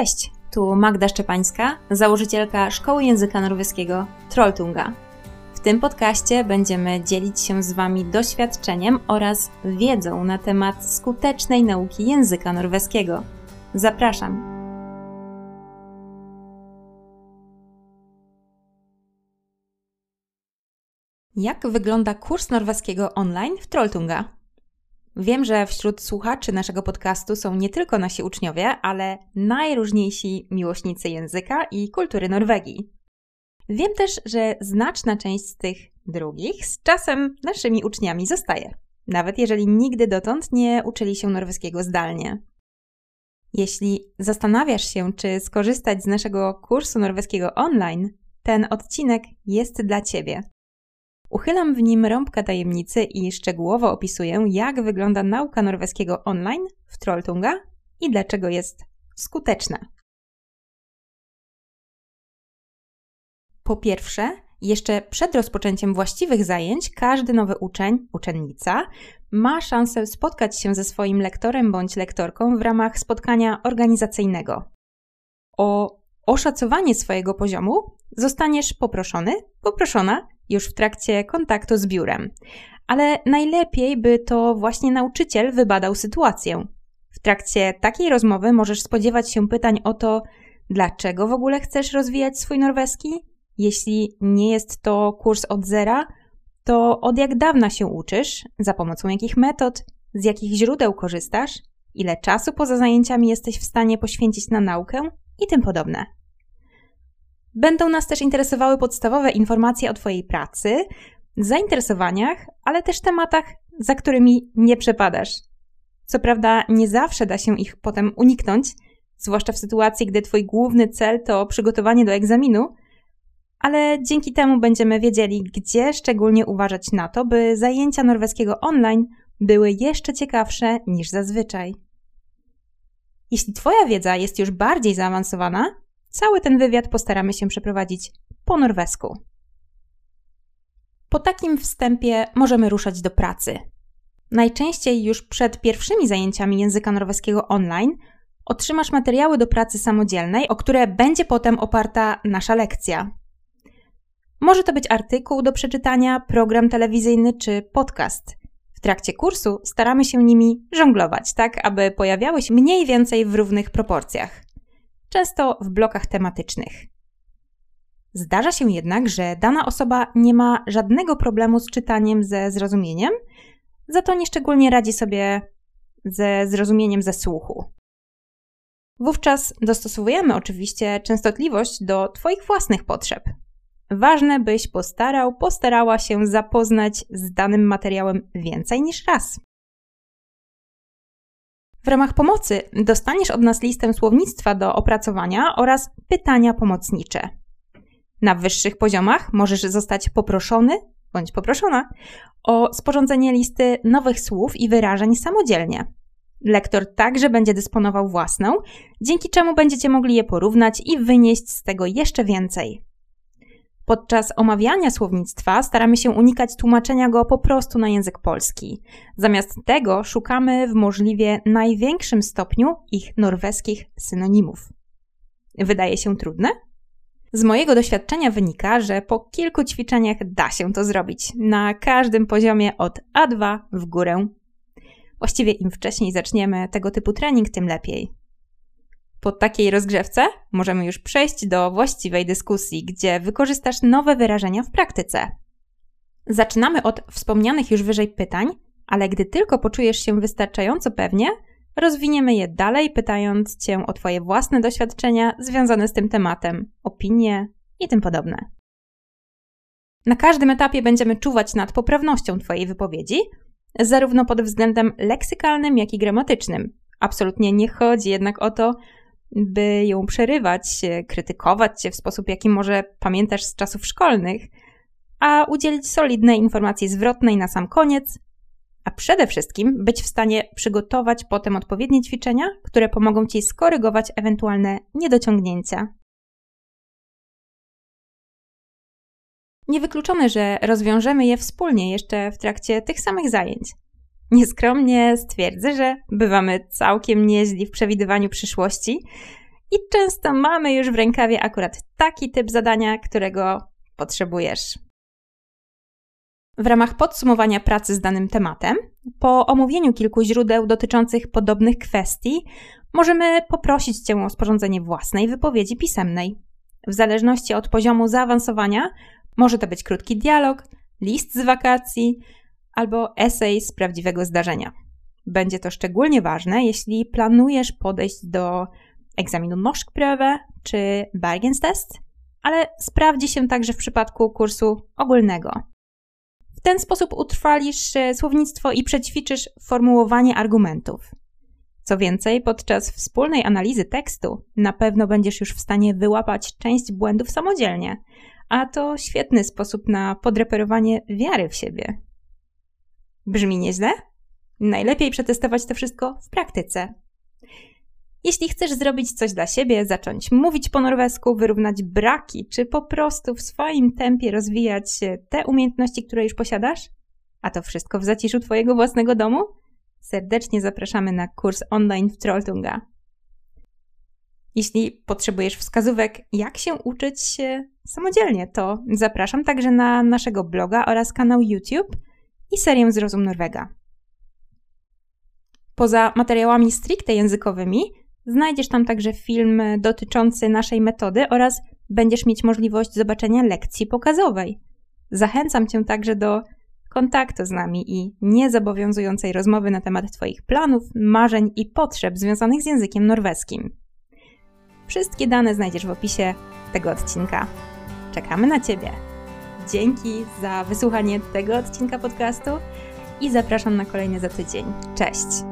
Cześć, tu Magda Szczepańska, założycielka Szkoły Języka Norweskiego Trolltunga. W tym podcaście będziemy dzielić się z Wami doświadczeniem oraz wiedzą na temat skutecznej nauki języka norweskiego. Zapraszam! Jak wygląda kurs norweskiego online w Trolltunga? Wiem, że wśród słuchaczy naszego podcastu są nie tylko nasi uczniowie, ale najróżniejsi miłośnicy języka i kultury Norwegii. Wiem też, że znaczna część z tych drugich z czasem naszymi uczniami zostaje, nawet jeżeli nigdy dotąd nie uczyli się norweskiego zdalnie. Jeśli zastanawiasz się, czy skorzystać z naszego kursu norweskiego online, ten odcinek jest dla Ciebie. Uchylam w nim rąbka tajemnicy i szczegółowo opisuję, jak wygląda nauka norweskiego online w Trolltunga i dlaczego jest skuteczna. Po pierwsze, jeszcze przed rozpoczęciem właściwych zajęć, każdy nowy uczeń, uczennica ma szansę spotkać się ze swoim lektorem bądź lektorką w ramach spotkania organizacyjnego. O oszacowanie swojego poziomu zostaniesz poproszony, poproszona już w trakcie kontaktu z biurem. Ale najlepiej by to właśnie nauczyciel wybadał sytuację. W trakcie takiej rozmowy możesz spodziewać się pytań o to, dlaczego w ogóle chcesz rozwijać swój norweski? Jeśli nie jest to kurs od zera, to od jak dawna się uczysz, za pomocą jakich metod, z jakich źródeł korzystasz, ile czasu poza zajęciami jesteś w stanie poświęcić na naukę i tym podobne. Będą nas też interesowały podstawowe informacje o Twojej pracy, zainteresowaniach, ale też tematach, za którymi nie przepadasz. Co prawda, nie zawsze da się ich potem uniknąć, zwłaszcza w sytuacji, gdy Twój główny cel to przygotowanie do egzaminu, ale dzięki temu będziemy wiedzieli, gdzie szczególnie uważać na to, by zajęcia norweskiego online były jeszcze ciekawsze niż zazwyczaj. Jeśli Twoja wiedza jest już bardziej zaawansowana, Cały ten wywiad postaramy się przeprowadzić po norwesku. Po takim wstępie możemy ruszać do pracy. Najczęściej już przed pierwszymi zajęciami języka norweskiego online otrzymasz materiały do pracy samodzielnej, o które będzie potem oparta nasza lekcja. Może to być artykuł do przeczytania, program telewizyjny czy podcast. W trakcie kursu staramy się nimi żonglować, tak aby pojawiały się mniej więcej w równych proporcjach często w blokach tematycznych. Zdarza się jednak, że dana osoba nie ma żadnego problemu z czytaniem ze zrozumieniem, za to nieszczególnie radzi sobie ze zrozumieniem ze słuchu. Wówczas dostosowujemy oczywiście częstotliwość do Twoich własnych potrzeb. Ważne, byś postarał, postarała się zapoznać z danym materiałem więcej niż raz. W ramach pomocy dostaniesz od nas listę słownictwa do opracowania oraz pytania pomocnicze. Na wyższych poziomach możesz zostać poproszony bądź poproszona o sporządzenie listy nowych słów i wyrażeń samodzielnie. Lektor także będzie dysponował własną, dzięki czemu będziecie mogli je porównać i wynieść z tego jeszcze więcej. Podczas omawiania słownictwa staramy się unikać tłumaczenia go po prostu na język polski. Zamiast tego szukamy w możliwie największym stopniu ich norweskich synonimów. Wydaje się trudne? Z mojego doświadczenia wynika, że po kilku ćwiczeniach da się to zrobić na każdym poziomie od A2 w górę. Właściwie im wcześniej zaczniemy tego typu trening, tym lepiej. Po takiej rozgrzewce możemy już przejść do właściwej dyskusji, gdzie wykorzystasz nowe wyrażenia w praktyce. Zaczynamy od wspomnianych już wyżej pytań, ale gdy tylko poczujesz się wystarczająco pewnie, rozwiniemy je dalej, pytając Cię o Twoje własne doświadczenia związane z tym tematem, opinie i tym podobne. Na każdym etapie będziemy czuwać nad poprawnością Twojej wypowiedzi, zarówno pod względem leksykalnym, jak i gramatycznym. Absolutnie nie chodzi jednak o to, by ją przerywać, krytykować cię w sposób, jaki może pamiętasz z czasów szkolnych, a udzielić solidnej informacji zwrotnej na sam koniec, a przede wszystkim być w stanie przygotować potem odpowiednie ćwiczenia, które pomogą ci skorygować ewentualne niedociągnięcia. Niewykluczone, że rozwiążemy je wspólnie jeszcze w trakcie tych samych zajęć. Nieskromnie stwierdzę, że bywamy całkiem nieźli w przewidywaniu przyszłości i często mamy już w rękawie akurat taki typ zadania, którego potrzebujesz. W ramach podsumowania pracy z danym tematem, po omówieniu kilku źródeł dotyczących podobnych kwestii, możemy poprosić Cię o sporządzenie własnej wypowiedzi pisemnej. W zależności od poziomu zaawansowania, może to być krótki dialog, list z wakacji albo esej z prawdziwego zdarzenia. Będzie to szczególnie ważne, jeśli planujesz podejść do egzaminu Moschpröwe czy Bergenstest, ale sprawdzi się także w przypadku kursu ogólnego. W ten sposób utrwalisz e, słownictwo i przećwiczysz formułowanie argumentów. Co więcej, podczas wspólnej analizy tekstu na pewno będziesz już w stanie wyłapać część błędów samodzielnie, a to świetny sposób na podreperowanie wiary w siebie. Brzmi nieźle? Najlepiej przetestować to wszystko w praktyce. Jeśli chcesz zrobić coś dla siebie, zacząć mówić po norwesku, wyrównać braki, czy po prostu w swoim tempie rozwijać te umiejętności, które już posiadasz, a to wszystko w zaciszu Twojego własnego domu, serdecznie zapraszamy na kurs online w Trolltunga. Jeśli potrzebujesz wskazówek, jak się uczyć samodzielnie, to zapraszam także na naszego bloga oraz kanał YouTube i serię Zrozum Norwega. Poza materiałami stricte językowymi, znajdziesz tam także film dotyczący naszej metody oraz będziesz mieć możliwość zobaczenia lekcji pokazowej. Zachęcam Cię także do kontaktu z nami i niezobowiązującej rozmowy na temat Twoich planów, marzeń i potrzeb związanych z językiem norweskim. Wszystkie dane znajdziesz w opisie tego odcinka. Czekamy na Ciebie. Dzięki za wysłuchanie tego odcinka podcastu i zapraszam na kolejny za tydzień. Cześć!